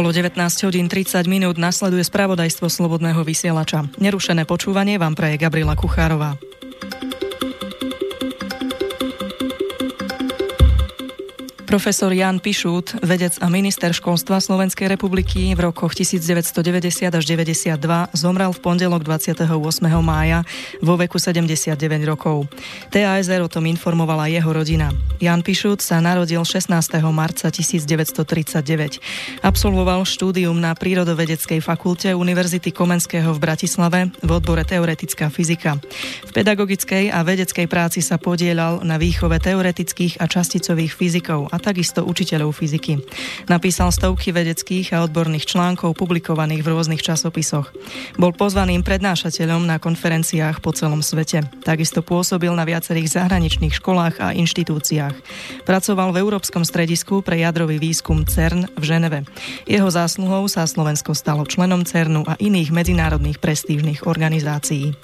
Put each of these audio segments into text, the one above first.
Bolo 19 hodín 30 minút, nasleduje spravodajstvo Slobodného vysielača. Nerušené počúvanie vám praje Gabriela Kuchárová. Profesor Jan Pišút, vedec a minister školstva Slovenskej republiky v rokoch 1990 až 92 zomrel v pondelok 28. mája vo veku 79 rokov. TASR o tom informovala jeho rodina. Jan Pišút sa narodil 16. marca 1939. Absolvoval štúdium na Prírodovedeckej fakulte Univerzity Komenského v Bratislave v odbore teoretická fyzika. V pedagogickej a vedeckej práci sa podielal na výchove teoretických a časticových fyzikov a takisto učiteľov fyziky. Napísal stovky vedeckých a odborných článkov publikovaných v rôznych časopisoch. Bol pozvaným prednášateľom na konferenciách po celom svete. Takisto pôsobil na viacerých zahraničných školách a inštitúciách. Pracoval v Európskom stredisku pre jadrový výskum CERN v Ženeve. Jeho zásluhou sa Slovensko stalo členom CERNu a iných medzinárodných prestížnych organizácií.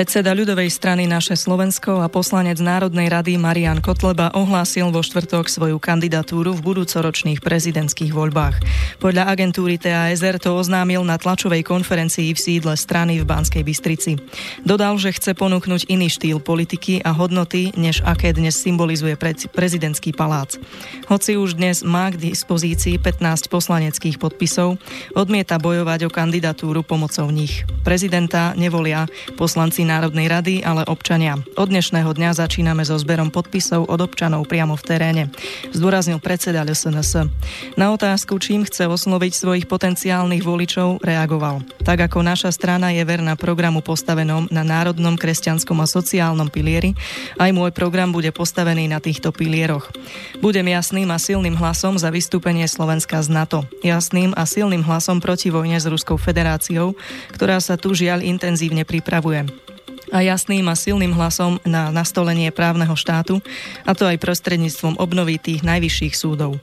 Predseda ľudovej strany Naše Slovensko a poslanec Národnej rady Marian Kotleba ohlásil vo štvrtok svoju kandidatúru v budúcoročných prezidentských voľbách. Podľa agentúry TASR to oznámil na tlačovej konferencii v sídle strany v Banskej Bystrici. Dodal, že chce ponúknuť iný štýl politiky a hodnoty, než aké dnes symbolizuje prezidentský palác. Hoci už dnes má k dispozícii 15 poslaneckých podpisov, odmieta bojovať o kandidatúru pomocou nich. Prezidenta nevolia poslanci Národnej rady, ale občania. Od dnešného dňa začíname so zberom podpisov od občanov priamo v teréne, zdôraznil predseda LSNS. Na otázku, čím chce osloviť svojich potenciálnych voličov, reagoval. Tak ako naša strana je verná programu postavenom na národnom, kresťanskom a sociálnom pilieri, aj môj program bude postavený na týchto pilieroch. Budem jasným a silným hlasom za vystúpenie Slovenska z NATO. Jasným a silným hlasom proti vojne s Ruskou federáciou, ktorá sa tu žiaľ intenzívne pripravuje a jasným a silným hlasom na nastolenie právneho štátu, a to aj prostredníctvom obnovy tých najvyšších súdov.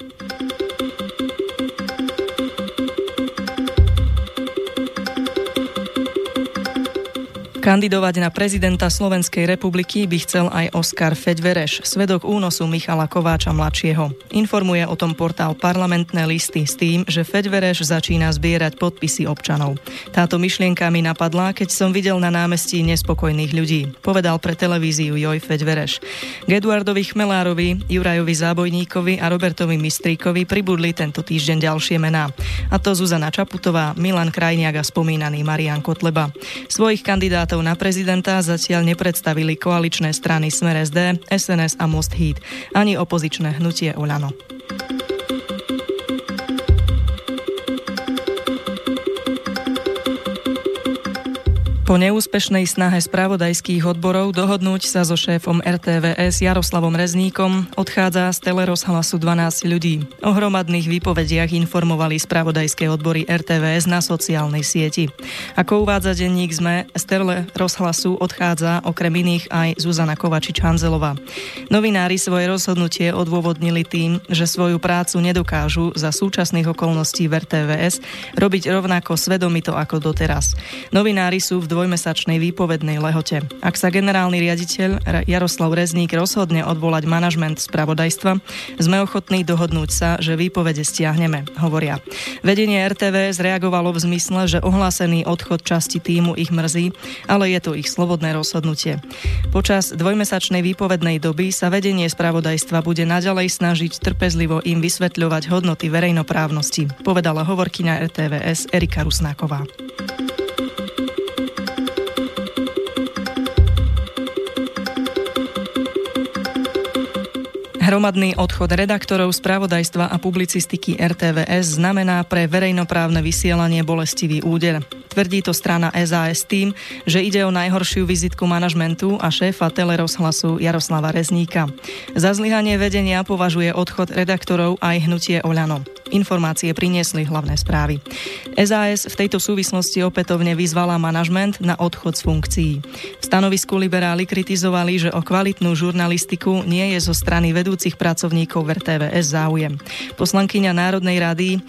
Kandidovať na prezidenta Slovenskej republiky by chcel aj Oskar Feďvereš, svedok únosu Michala Kováča mladšieho. Informuje o tom portál Parlamentné listy s tým, že Feďvereš začína zbierať podpisy občanov. Táto myšlienka mi napadla, keď som videl na námestí nespokojných ľudí, povedal pre televíziu Joj Feďvereš. K Eduardovi Chmelárovi, Jurajovi Zábojníkovi a Robertovi Mistríkovi pribudli tento týždeň ďalšie mená. A to Zuzana Čaputová, Milan Krajniak a spomínaný Marian Kotleba. Svojich kandidátov kandidátov na prezidenta zatiaľ nepredstavili koaličné strany Smer SD, SNS a Most Heat, ani opozičné hnutie Olano. Po neúspešnej snahe spravodajských odborov dohodnúť sa so šéfom RTVS Jaroslavom Rezníkom odchádza z telerozhlasu 12 ľudí. O hromadných výpovediach informovali spravodajské odbory RTVS na sociálnej sieti. Ako uvádza denník ZME, z telerozhlasu odchádza okrem iných aj Zuzana Kovačič-Hanzelová. Novinári svoje rozhodnutie odôvodnili tým, že svoju prácu nedokážu za súčasných okolností v RTVS robiť rovnako svedomito ako doteraz. Novinári sú v dvojmesačnej výpovednej lehote. Ak sa generálny riaditeľ Jaroslav Rezník rozhodne odvolať manažment spravodajstva, sme ochotní dohodnúť sa, že výpovede stiahneme, hovoria. Vedenie RTV zreagovalo v zmysle, že ohlásený odchod časti týmu ich mrzí, ale je to ich slobodné rozhodnutie. Počas dvojmesačnej výpovednej doby sa vedenie spravodajstva bude naďalej snažiť trpezlivo im vysvetľovať hodnoty verejnoprávnosti, povedala hovorkyňa RTVS Erika Rusnáková. Hromadný odchod redaktorov spravodajstva a publicistiky RTVS znamená pre verejnoprávne vysielanie bolestivý úder. Tvrdí to strana SAS tým, že ide o najhoršiu vizitku manažmentu a šéfa telerozhlasu Jaroslava Rezníka. Za zlyhanie vedenia považuje odchod redaktorov aj hnutie Oľano. Informácie priniesli hlavné správy. SAS v tejto súvislosti opätovne vyzvala manažment na odchod z funkcií. V stanovisku liberáli kritizovali, že o kvalitnú žurnalistiku nie je zo strany vedúcich pracovníkov v RTVS záujem. Poslankyňa Národnej rady e,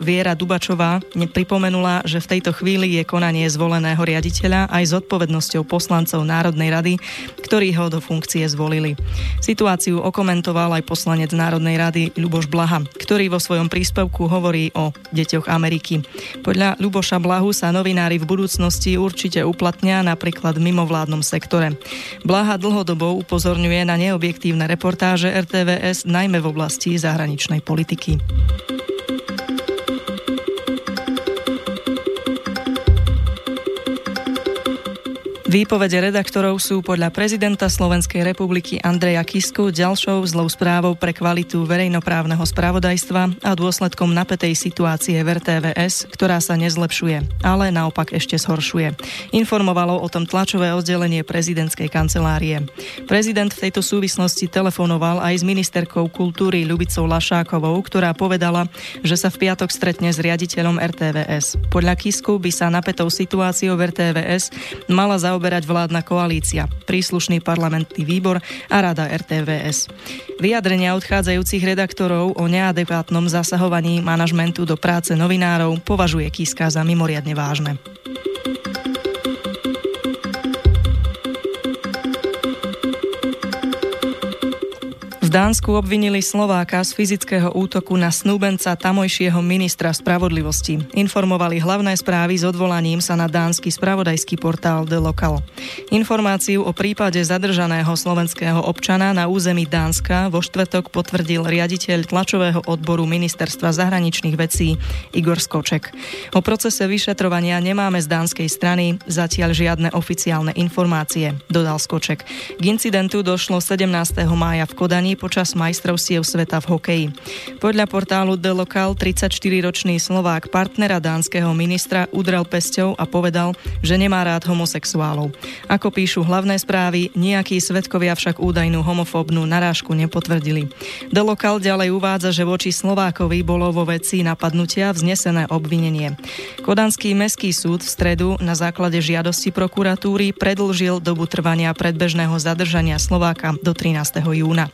Viera Dubačová pripomenula, že v tejto chvíli je konanie zvoleného riaditeľa aj s odpovednosťou poslancov Národnej rady, ktorí ho do funkcie zvolili. Situáciu okomentoval aj poslanec Národnej rady Ľuboš Blaha, ktorý vo svojom príspevku hovorí o deťoch Ameriky. Podľa Ľuboša Blahu sa novinári v budúcnosti určite uplatnia napríklad v mimovládnom sektore. Blaha dlhodobo upozorňuje na neobjektívne reportáže RTVS najmä v oblasti zahraničnej politiky. Výpovede redaktorov sú podľa prezidenta Slovenskej republiky Andreja Kisku ďalšou zlou správou pre kvalitu verejnoprávneho spravodajstva a dôsledkom napätej situácie v RTVS, ktorá sa nezlepšuje, ale naopak ešte zhoršuje. Informovalo o tom tlačové oddelenie prezidentskej kancelárie. Prezident v tejto súvislosti telefonoval aj s ministerkou kultúry Ľubicou Lašákovou, ktorá povedala, že sa v piatok stretne s riaditeľom RTVS. Podľa Kisku by sa napätou situáciou v RTVS mala zaoberať zaoberať vládna koalícia, príslušný parlamentný výbor a rada RTVS. Vyjadrenia odchádzajúcich redaktorov o neadekvátnom zasahovaní manažmentu do práce novinárov považuje Kiska za mimoriadne vážne. Dánsku obvinili Slováka z fyzického útoku na snúbenca tamojšieho ministra spravodlivosti. Informovali hlavné správy s odvolaním sa na dánsky spravodajský portál The Local. Informáciu o prípade zadržaného slovenského občana na území Dánska vo štvrtok potvrdil riaditeľ tlačového odboru ministerstva zahraničných vecí Igor Skoček. O procese vyšetrovania nemáme z dánskej strany zatiaľ žiadne oficiálne informácie, dodal Skoček. K incidentu došlo 17. mája v Kodani počas majstrovstiev sveta v hokeji. Podľa portálu The Local 34-ročný Slovák partnera dánskeho ministra udrel pesťou a povedal, že nemá rád homosexuálov. Ako píšu hlavné správy, nejakí svetkovia však údajnú homofóbnu narážku nepotvrdili. The Local ďalej uvádza, že voči Slovákovi bolo vo veci napadnutia vznesené obvinenie. Kodanský mestský súd v stredu na základe žiadosti prokuratúry predlžil dobu trvania predbežného zadržania Slováka do 13. júna.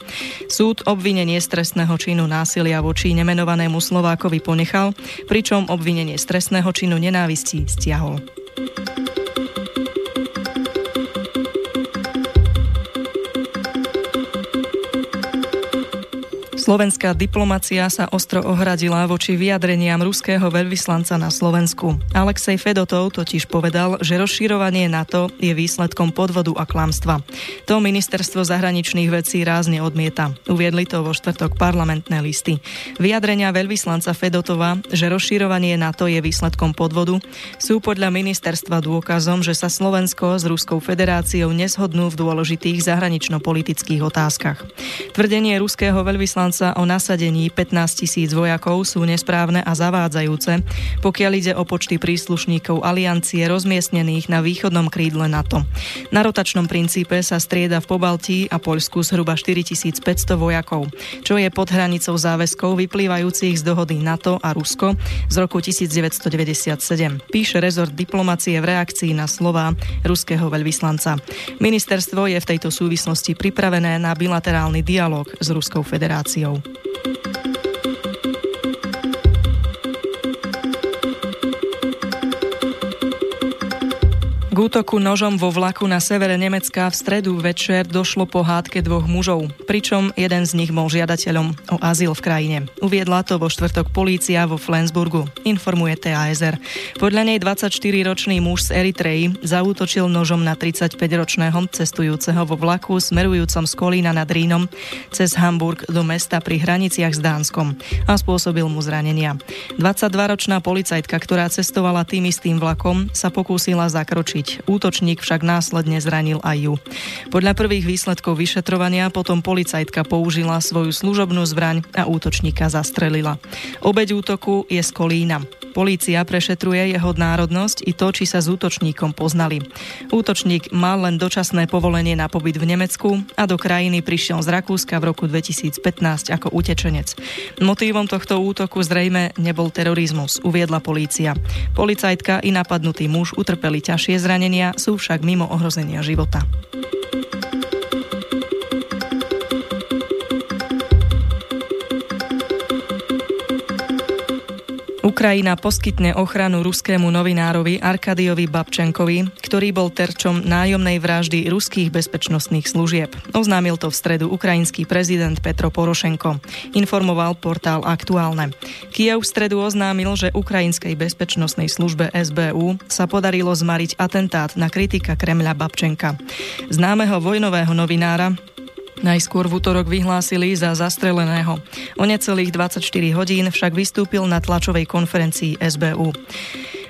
Súd obvinenie stresného činu násilia voči nemenovanému Slovákovi ponechal, pričom obvinenie stresného činu nenávistí stiahol. Slovenská diplomacia sa ostro ohradila voči vyjadreniam ruského veľvyslanca na Slovensku. Alexej Fedotov totiž povedal, že rozširovanie NATO je výsledkom podvodu a klamstva. To ministerstvo zahraničných vecí rázne odmieta. Uviedli to vo štvrtok parlamentné listy. Vyjadrenia veľvyslanca Fedotova, že rozširovanie NATO je výsledkom podvodu, sú podľa ministerstva dôkazom, že sa Slovensko s Ruskou federáciou neshodnú v dôležitých zahranično-politických otázkach. Tvrdenie ruského veľvyslanca dokonca o nasadení 15 tisíc vojakov sú nesprávne a zavádzajúce, pokiaľ ide o počty príslušníkov aliancie rozmiestnených na východnom krídle NATO. Na rotačnom princípe sa strieda v Pobaltí a Poľsku zhruba 4500 vojakov, čo je pod hranicou záväzkov vyplývajúcich z dohody NATO a Rusko z roku 1997. Píše rezort diplomacie v reakcii na slova ruského veľvyslanca. Ministerstvo je v tejto súvislosti pripravené na bilaterálny dialog s Ruskou federáciou Brasil. K útoku nožom vo vlaku na severe Nemecka v stredu večer došlo po hádke dvoch mužov, pričom jeden z nich bol žiadateľom o azyl v krajine. Uviedla to vo štvrtok polícia vo Flensburgu, informuje TASR. Podľa nej 24-ročný muž z Eritreji zaútočil nožom na 35-ročného cestujúceho vo vlaku smerujúcom z Kolína nad Rínom cez Hamburg do mesta pri hraniciach s Dánskom a spôsobil mu zranenia. 22-ročná policajtka, ktorá cestovala tým istým vlakom, sa pokúsila zakročiť zabíť. Útočník však následne zranil aj ju. Podľa prvých výsledkov vyšetrovania potom policajtka použila svoju služobnú zbraň a útočníka zastrelila. Obeď útoku je z Kolína. Polícia prešetruje jeho národnosť i to, či sa s útočníkom poznali. Útočník mal len dočasné povolenie na pobyt v Nemecku a do krajiny prišiel z Rakúska v roku 2015 ako utečenec. Motívom tohto útoku zrejme nebol terorizmus, uviedla polícia. Policajtka i napadnutý muž utrpeli ťažšie zranenia, sú však mimo ohrozenia života. Ukrajina poskytne ochranu ruskému novinárovi Arkadiovi Babčenkovi, ktorý bol terčom nájomnej vraždy ruských bezpečnostných služieb. Oznámil to v stredu ukrajinský prezident Petro Porošenko. Informoval portál Aktuálne. Kiev v stredu oznámil, že ukrajinskej bezpečnostnej službe SBU sa podarilo zmariť atentát na kritika Kremľa Babčenka. Známeho vojnového novinára Najskôr v útorok vyhlásili za zastreleného. O necelých 24 hodín však vystúpil na tlačovej konferencii SBU.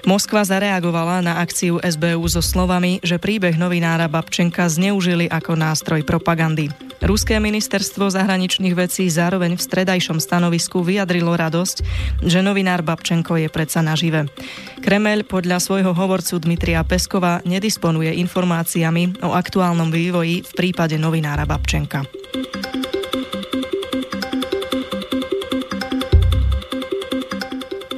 Moskva zareagovala na akciu SBU so slovami, že príbeh novinára Babčenka zneužili ako nástroj propagandy. Ruské ministerstvo zahraničných vecí zároveň v stredajšom stanovisku vyjadrilo radosť, že novinár Babčenko je predsa nažive. Kremel podľa svojho hovorcu Dmitria Peskova nedisponuje informáciami o aktuálnom vývoji v prípade novinára Babčenka.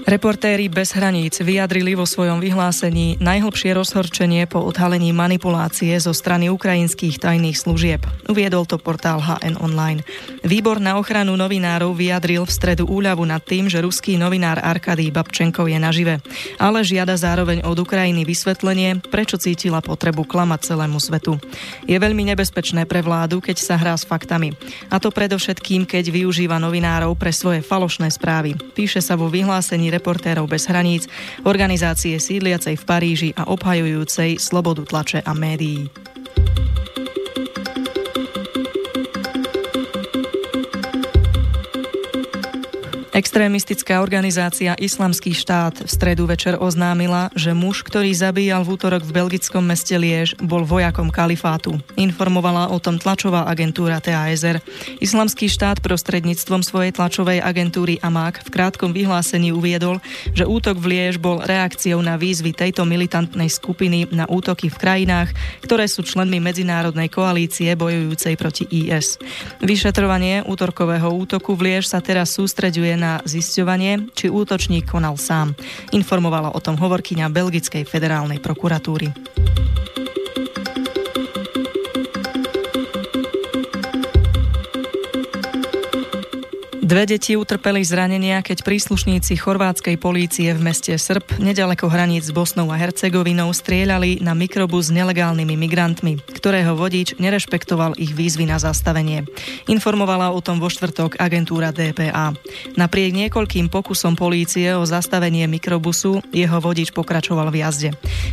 Reportéri bez hraníc vyjadrili vo svojom vyhlásení najhlbšie rozhorčenie po odhalení manipulácie zo strany ukrajinských tajných služieb. Uviedol to portál HN Online. Výbor na ochranu novinárov vyjadril v stredu úľavu nad tým, že ruský novinár Arkady Babčenkov je nažive, ale žiada zároveň od Ukrajiny vysvetlenie, prečo cítila potrebu klamať celému svetu. Je veľmi nebezpečné pre vládu, keď sa hrá s faktami. A to predovšetkým, keď využíva novinárov pre svoje falošné správy. Píše sa vo vyhlásení reportérov bez hraníc, organizácie sídliacej v Paríži a obhajujúcej slobodu tlače a médií. Extrémistická organizácia Islamský štát v stredu večer oznámila, že muž, ktorý zabíjal v útorok v belgickom meste Liež, bol vojakom kalifátu. Informovala o tom tlačová agentúra TASR. Islamský štát prostredníctvom svojej tlačovej agentúry AMAK v krátkom vyhlásení uviedol, že útok v Liež bol reakciou na výzvy tejto militantnej skupiny na útoky v krajinách, ktoré sú členmi medzinárodnej koalície bojujúcej proti IS. Vyšetrovanie útorkového útoku v Liež sa teraz sústreďuje na na zisťovanie, či útočník konal sám. Informovala o tom hovorkyňa Belgickej federálnej prokuratúry. Dve deti utrpeli zranenia, keď príslušníci chorvátskej polície v meste Srb, nedaleko hraníc s Bosnou a Hercegovinou, strieľali na mikrobus s nelegálnymi migrantmi, ktorého vodič nerešpektoval ich výzvy na zastavenie. Informovala o tom vo štvrtok agentúra DPA. Napriek niekoľkým pokusom polície o zastavenie mikrobusu, jeho vodič pokračoval v jazde.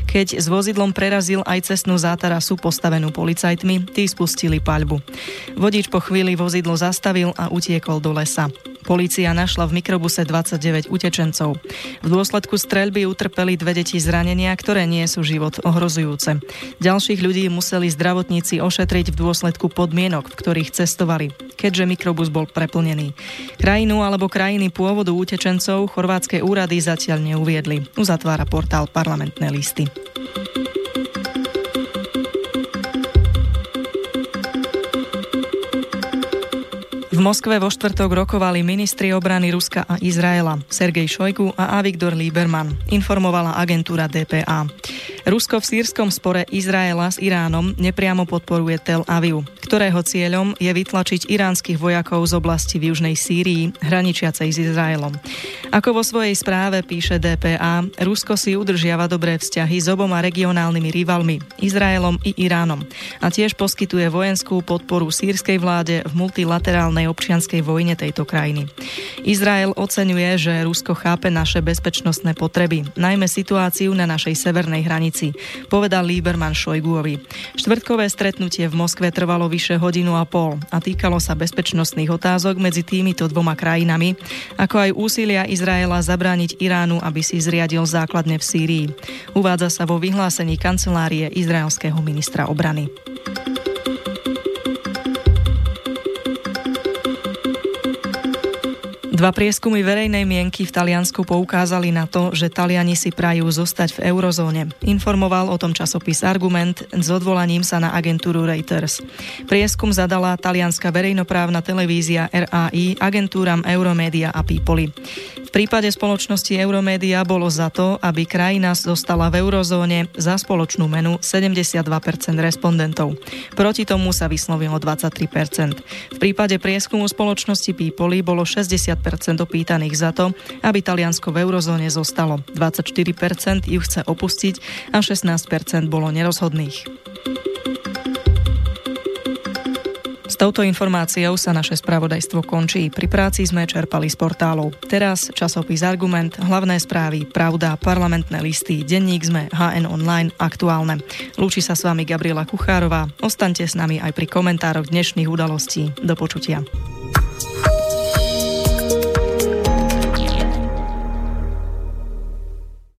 Keď s vozidlom prerazil aj cestnú zátarasu postavenú policajtmi, tí spustili paľbu. Vodič po chvíli vozidlo zastavil a utiekol do lesa. Polícia našla v mikrobuse 29 utečencov. V dôsledku streľby utrpeli dve deti zranenia, ktoré nie sú život ohrozujúce. Ďalších ľudí museli zdravotníci ošetriť v dôsledku podmienok, v ktorých cestovali, keďže mikrobus bol preplnený. Krajinu alebo krajiny pôvodu utečencov chorvátske úrady zatiaľ neuviedli. Uzatvára portál parlamentné listy. Moskve vo štvrtok rokovali ministri obrany Ruska a Izraela, Sergej Šojku a Avigdor Lieberman, informovala agentúra DPA. Rusko v sírskom spore Izraela s Iránom nepriamo podporuje Tel Aviv, ktorého cieľom je vytlačiť iránskych vojakov z oblasti v južnej Sýrii, hraničiacej s Izraelom. Ako vo svojej správe píše DPA, Rusko si udržiava dobré vzťahy s oboma regionálnymi rivalmi, Izraelom i Iránom, a tiež poskytuje vojenskú podporu sírskej vláde v multilaterálnej občianskej vojne tejto krajiny. Izrael oceňuje, že Rusko chápe naše bezpečnostné potreby, najmä situáciu na našej severnej hranici povedal Lieberman Šojguovi. Štvrtkové stretnutie v Moskve trvalo vyše hodinu a pol a týkalo sa bezpečnostných otázok medzi týmito dvoma krajinami, ako aj úsilia Izraela zabrániť Iránu, aby si zriadil základne v Sýrii. Uvádza sa vo vyhlásení kancelárie izraelského ministra obrany. Dva prieskumy verejnej mienky v Taliansku poukázali na to, že Taliani si prajú zostať v eurozóne. Informoval o tom časopis Argument s odvolaním sa na agentúru Reuters. Prieskum zadala talianská verejnoprávna televízia RAI agentúram Euromedia a Peopoli prípade spoločnosti Euromédia bolo za to, aby krajina zostala v eurozóne za spoločnú menu 72% respondentov. Proti tomu sa vyslovilo 23%. V prípade prieskumu spoločnosti People bolo 60% opýtaných za to, aby Taliansko v eurozóne zostalo. 24% ju chce opustiť a 16% bolo nerozhodných. S touto informáciou sa naše spravodajstvo končí. Pri práci sme čerpali z portálov. Teraz časopis Argument, hlavné správy, Pravda, parlamentné listy, denník sme, HN Online, aktuálne. Lúči sa s vami Gabriela Kuchárová. Ostaňte s nami aj pri komentároch dnešných udalostí. Do počutia.